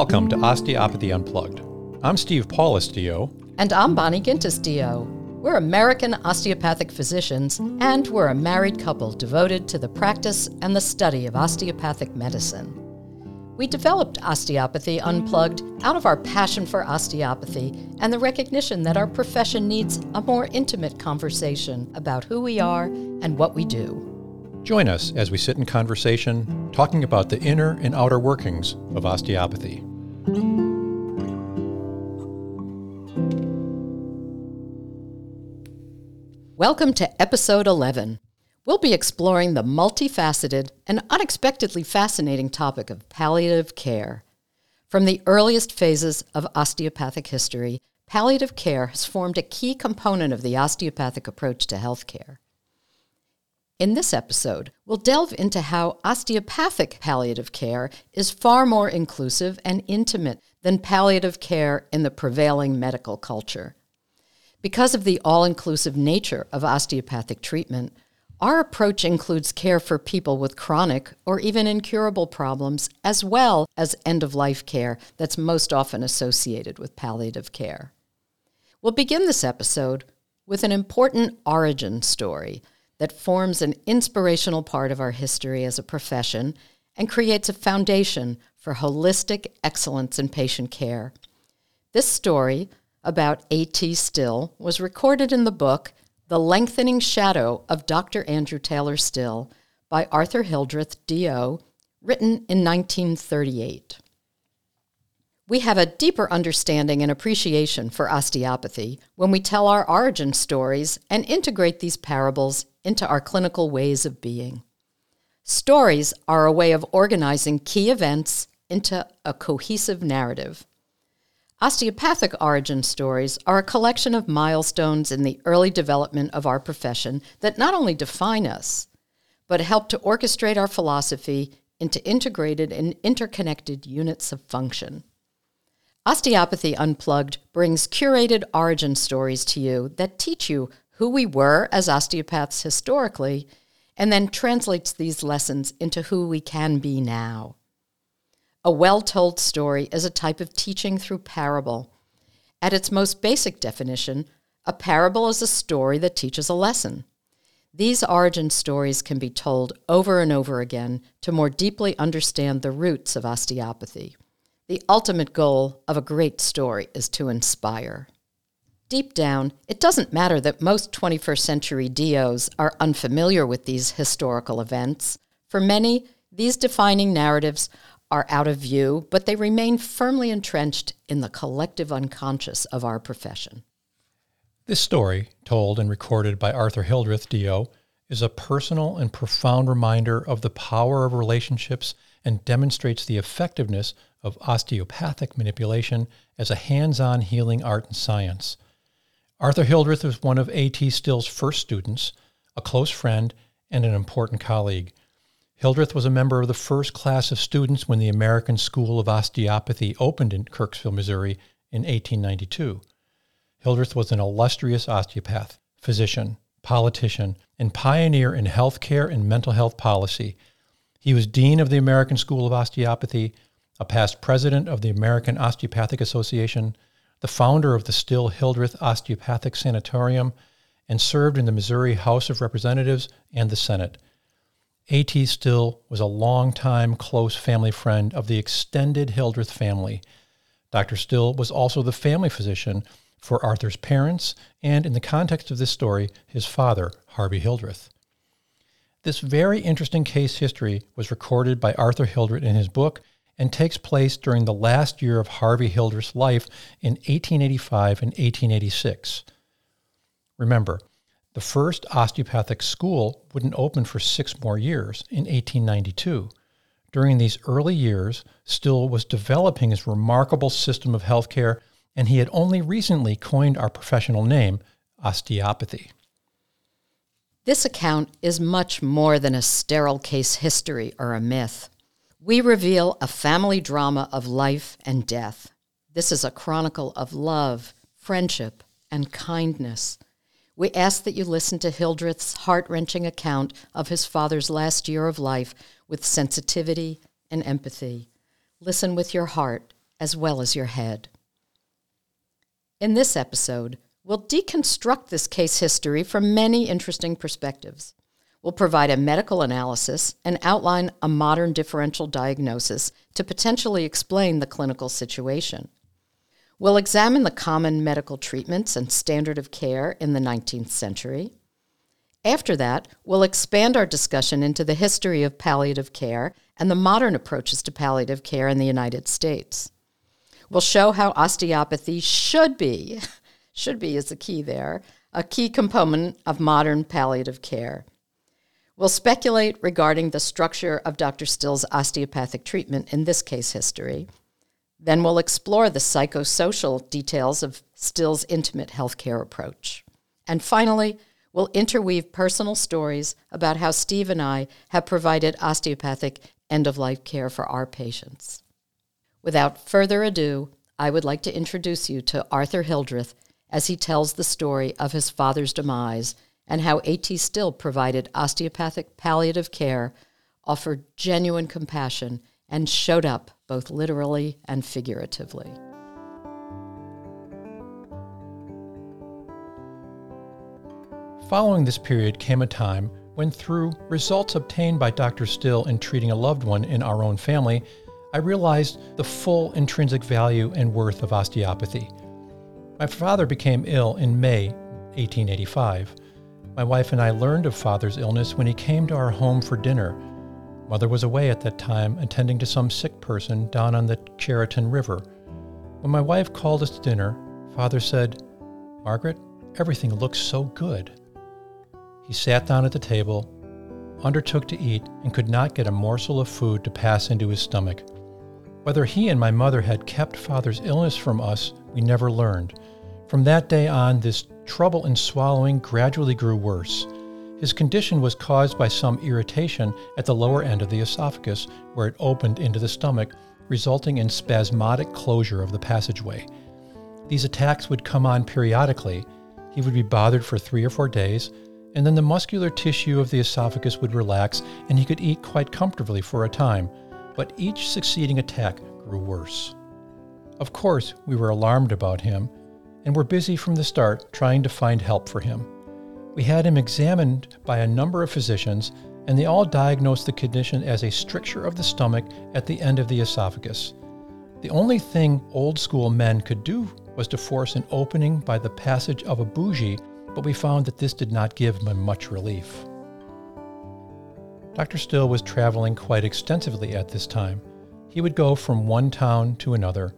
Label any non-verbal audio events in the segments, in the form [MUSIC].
Welcome to Osteopathy Unplugged. I'm Steve Paulus, DO. And I'm Bonnie Gintis, DO. We're American osteopathic physicians, and we're a married couple devoted to the practice and the study of osteopathic medicine. We developed Osteopathy Unplugged out of our passion for osteopathy and the recognition that our profession needs a more intimate conversation about who we are and what we do. Join us as we sit in conversation, talking about the inner and outer workings of osteopathy. Welcome to episode 11. We'll be exploring the multifaceted and unexpectedly fascinating topic of palliative care. From the earliest phases of osteopathic history, palliative care has formed a key component of the osteopathic approach to healthcare. In this episode, we'll delve into how osteopathic palliative care is far more inclusive and intimate than palliative care in the prevailing medical culture. Because of the all inclusive nature of osteopathic treatment, our approach includes care for people with chronic or even incurable problems, as well as end of life care that's most often associated with palliative care. We'll begin this episode with an important origin story that forms an inspirational part of our history as a profession and creates a foundation for holistic excellence in patient care. This story about A.T. Still was recorded in the book The Lengthening Shadow of Dr. Andrew Taylor Still by Arthur Hildreth, D.O., written in 1938. We have a deeper understanding and appreciation for osteopathy when we tell our origin stories and integrate these parables into our clinical ways of being. Stories are a way of organizing key events into a cohesive narrative. Osteopathic origin stories are a collection of milestones in the early development of our profession that not only define us, but help to orchestrate our philosophy into integrated and interconnected units of function. Osteopathy Unplugged brings curated origin stories to you that teach you who we were as osteopaths historically, and then translates these lessons into who we can be now. A well told story is a type of teaching through parable. At its most basic definition, a parable is a story that teaches a lesson. These origin stories can be told over and over again to more deeply understand the roots of osteopathy. The ultimate goal of a great story is to inspire. Deep down, it doesn't matter that most 21st century DOs are unfamiliar with these historical events. For many, these defining narratives are out of view, but they remain firmly entrenched in the collective unconscious of our profession. This story, told and recorded by Arthur Hildreth, DO, is a personal and profound reminder of the power of relationships and demonstrates the effectiveness of osteopathic manipulation as a hands on healing art and science. Arthur Hildreth was one of A.T. Still's first students, a close friend, and an important colleague. Hildreth was a member of the first class of students when the American School of Osteopathy opened in Kirksville, Missouri in 1892. Hildreth was an illustrious osteopath, physician, politician, and pioneer in healthcare and mental health policy. He was dean of the American School of Osteopathy, a past president of the American Osteopathic Association, the founder of the Still Hildreth Osteopathic Sanatorium, and served in the Missouri House of Representatives and the Senate. A.T. Still was a longtime close family friend of the extended Hildreth family. Dr. Still was also the family physician for Arthur's parents and, in the context of this story, his father, Harvey Hildreth. This very interesting case history was recorded by Arthur Hildreth in his book and takes place during the last year of Harvey Hildreth's life in 1885 and 1886. Remember, the first osteopathic school wouldn't open for six more years in 1892. During these early years, Still was developing his remarkable system of healthcare, and he had only recently coined our professional name, osteopathy. This account is much more than a sterile case history or a myth. We reveal a family drama of life and death. This is a chronicle of love, friendship, and kindness. We ask that you listen to Hildreth's heart wrenching account of his father's last year of life with sensitivity and empathy. Listen with your heart as well as your head. In this episode, we'll deconstruct this case history from many interesting perspectives. We'll provide a medical analysis and outline a modern differential diagnosis to potentially explain the clinical situation. We'll examine the common medical treatments and standard of care in the 19th century. After that, we'll expand our discussion into the history of palliative care and the modern approaches to palliative care in the United States. We'll show how osteopathy should be, [LAUGHS] should be is the key there, a key component of modern palliative care. We'll speculate regarding the structure of Dr. Still's osteopathic treatment in this case history. Then we'll explore the psychosocial details of Still's intimate healthcare approach. And finally, we'll interweave personal stories about how Steve and I have provided osteopathic end of life care for our patients. Without further ado, I would like to introduce you to Arthur Hildreth as he tells the story of his father's demise and how A.T. Still provided osteopathic palliative care, offered genuine compassion, and showed up both literally and figuratively. Following this period came a time when, through results obtained by Dr. Still in treating a loved one in our own family, I realized the full intrinsic value and worth of osteopathy. My father became ill in May 1885. My wife and I learned of father's illness when he came to our home for dinner. Mother was away at that time, attending to some sick person down on the Chariton River. When my wife called us to dinner, father said, Margaret, everything looks so good. He sat down at the table, undertook to eat, and could not get a morsel of food to pass into his stomach. Whether he and my mother had kept father's illness from us, we never learned. From that day on, this trouble in swallowing gradually grew worse. His condition was caused by some irritation at the lower end of the esophagus, where it opened into the stomach, resulting in spasmodic closure of the passageway. These attacks would come on periodically. He would be bothered for three or four days, and then the muscular tissue of the esophagus would relax, and he could eat quite comfortably for a time. But each succeeding attack grew worse. Of course, we were alarmed about him, and were busy from the start trying to find help for him. We had him examined by a number of physicians, and they all diagnosed the condition as a stricture of the stomach at the end of the esophagus. The only thing old school men could do was to force an opening by the passage of a bougie, but we found that this did not give him much relief. Dr. Still was traveling quite extensively at this time. He would go from one town to another,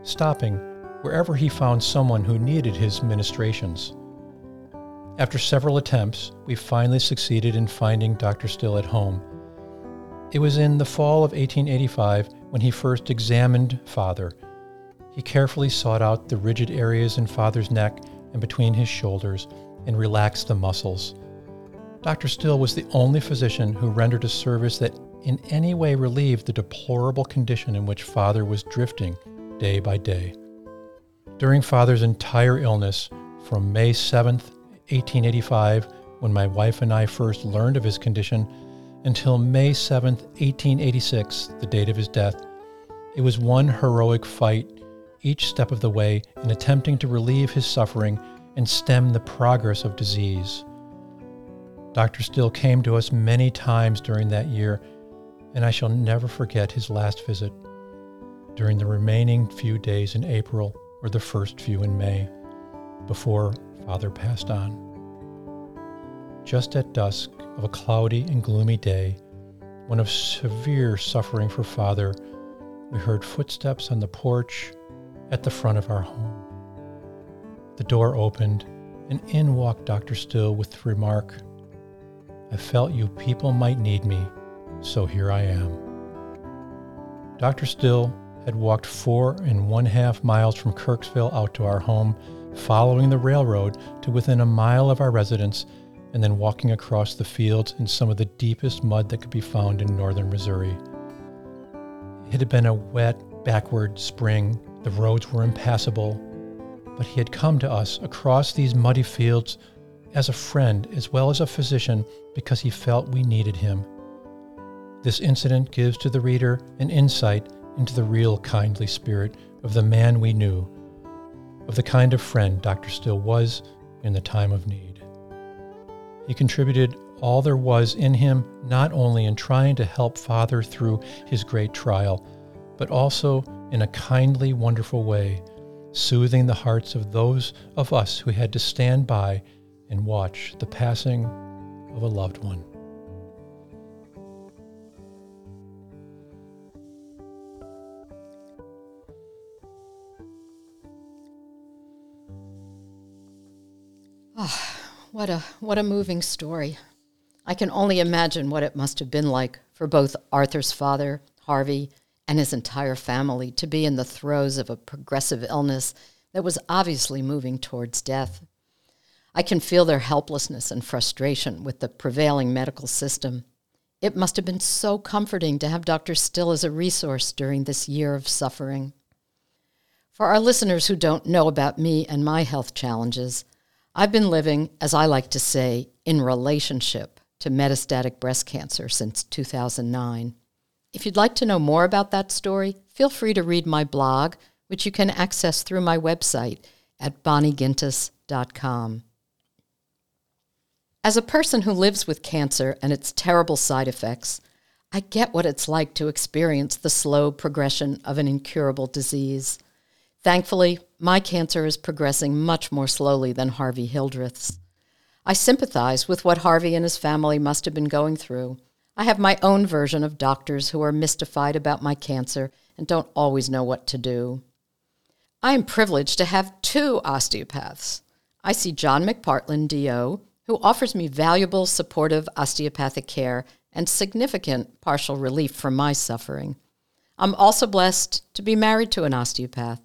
stopping wherever he found someone who needed his ministrations. After several attempts, we finally succeeded in finding Dr. Still at home. It was in the fall of 1885 when he first examined Father. He carefully sought out the rigid areas in Father's neck and between his shoulders and relaxed the muscles. Dr. Still was the only physician who rendered a service that in any way relieved the deplorable condition in which Father was drifting day by day. During Father's entire illness, from May 7th 1885, when my wife and I first learned of his condition, until May 7, 1886, the date of his death. It was one heroic fight each step of the way in attempting to relieve his suffering and stem the progress of disease. Dr. Still came to us many times during that year, and I shall never forget his last visit during the remaining few days in April or the first few in May, before father passed on. Just at dusk of a cloudy and gloomy day, one of severe suffering for father, we heard footsteps on the porch at the front of our home. The door opened, and in walked Dr. Still with the remark, I felt you people might need me, so here I am. Dr. Still had walked four and one half miles from Kirksville out to our home following the railroad to within a mile of our residence, and then walking across the fields in some of the deepest mud that could be found in northern Missouri. It had been a wet, backward spring. The roads were impassable, but he had come to us across these muddy fields as a friend as well as a physician because he felt we needed him. This incident gives to the reader an insight into the real kindly spirit of the man we knew, of the kind of friend Dr. Still was in the time of need. He contributed all there was in him, not only in trying to help Father through his great trial, but also in a kindly, wonderful way, soothing the hearts of those of us who had to stand by and watch the passing of a loved one. What a what a moving story. I can only imagine what it must have been like for both Arthur's father, Harvey, and his entire family to be in the throes of a progressive illness that was obviously moving towards death. I can feel their helplessness and frustration with the prevailing medical system. It must have been so comforting to have Dr. Still as a resource during this year of suffering. For our listeners who don't know about me and my health challenges, I've been living, as I like to say, in relationship to metastatic breast cancer since 2009. If you'd like to know more about that story, feel free to read my blog, which you can access through my website at bonniegintis.com. As a person who lives with cancer and its terrible side effects, I get what it's like to experience the slow progression of an incurable disease. Thankfully, my cancer is progressing much more slowly than Harvey Hildreth's. I sympathize with what Harvey and his family must have been going through. I have my own version of doctors who are mystified about my cancer and don't always know what to do. I am privileged to have two osteopaths. I see John McPartland, DO, who offers me valuable, supportive osteopathic care and significant partial relief from my suffering. I'm also blessed to be married to an osteopath.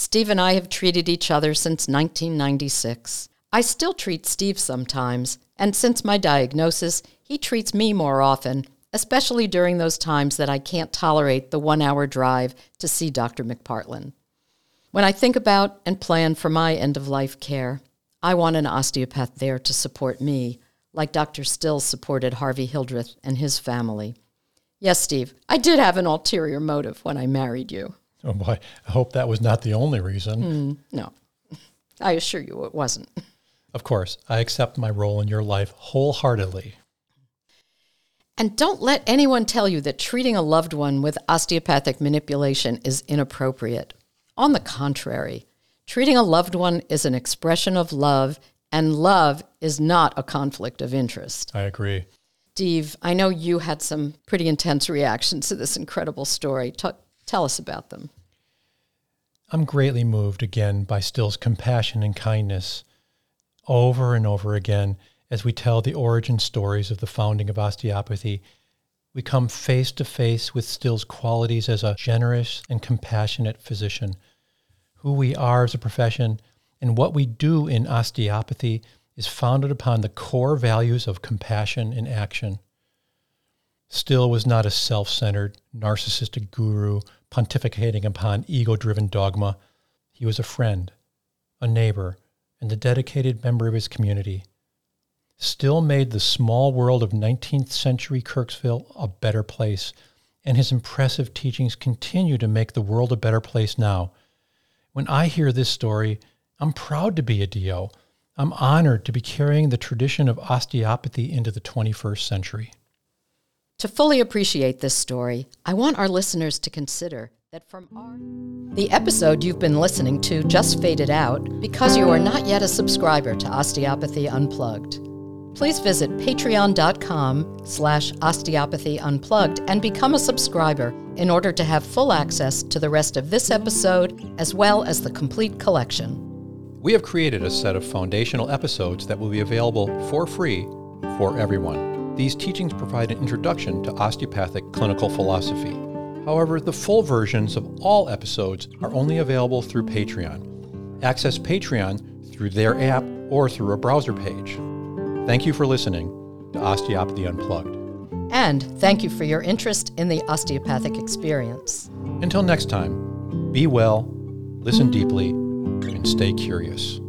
Steve and I have treated each other since 1996. I still treat Steve sometimes, and since my diagnosis, he treats me more often, especially during those times that I can't tolerate the one hour drive to see Dr. McPartland. When I think about and plan for my end of life care, I want an osteopath there to support me, like Dr. Still supported Harvey Hildreth and his family. Yes, Steve, I did have an ulterior motive when I married you. Oh boy, I hope that was not the only reason. Mm, no, I assure you it wasn't. Of course, I accept my role in your life wholeheartedly. And don't let anyone tell you that treating a loved one with osteopathic manipulation is inappropriate. On the contrary, treating a loved one is an expression of love, and love is not a conflict of interest. I agree. Steve, I know you had some pretty intense reactions to this incredible story. T- Tell us about them. I'm greatly moved again by Still's compassion and kindness over and over again as we tell the origin stories of the founding of osteopathy. We come face to face with Still's qualities as a generous and compassionate physician, who we are as a profession, and what we do in osteopathy is founded upon the core values of compassion and action. Still was not a self centered, narcissistic guru pontificating upon ego driven dogma. He was a friend, a neighbor, and a dedicated member of his community. Still made the small world of 19th century Kirksville a better place, and his impressive teachings continue to make the world a better place now. When I hear this story, I'm proud to be a DO. I'm honored to be carrying the tradition of osteopathy into the 21st century. To fully appreciate this story, I want our listeners to consider that from our the episode you've been listening to just faded out because you are not yet a subscriber to Osteopathy Unplugged. Please visit patreon.com slash osteopathy unplugged and become a subscriber in order to have full access to the rest of this episode as well as the complete collection. We have created a set of foundational episodes that will be available for free for everyone. These teachings provide an introduction to osteopathic clinical philosophy. However, the full versions of all episodes are only available through Patreon. Access Patreon through their app or through a browser page. Thank you for listening to Osteopathy Unplugged. And thank you for your interest in the osteopathic experience. Until next time, be well, listen deeply, and stay curious.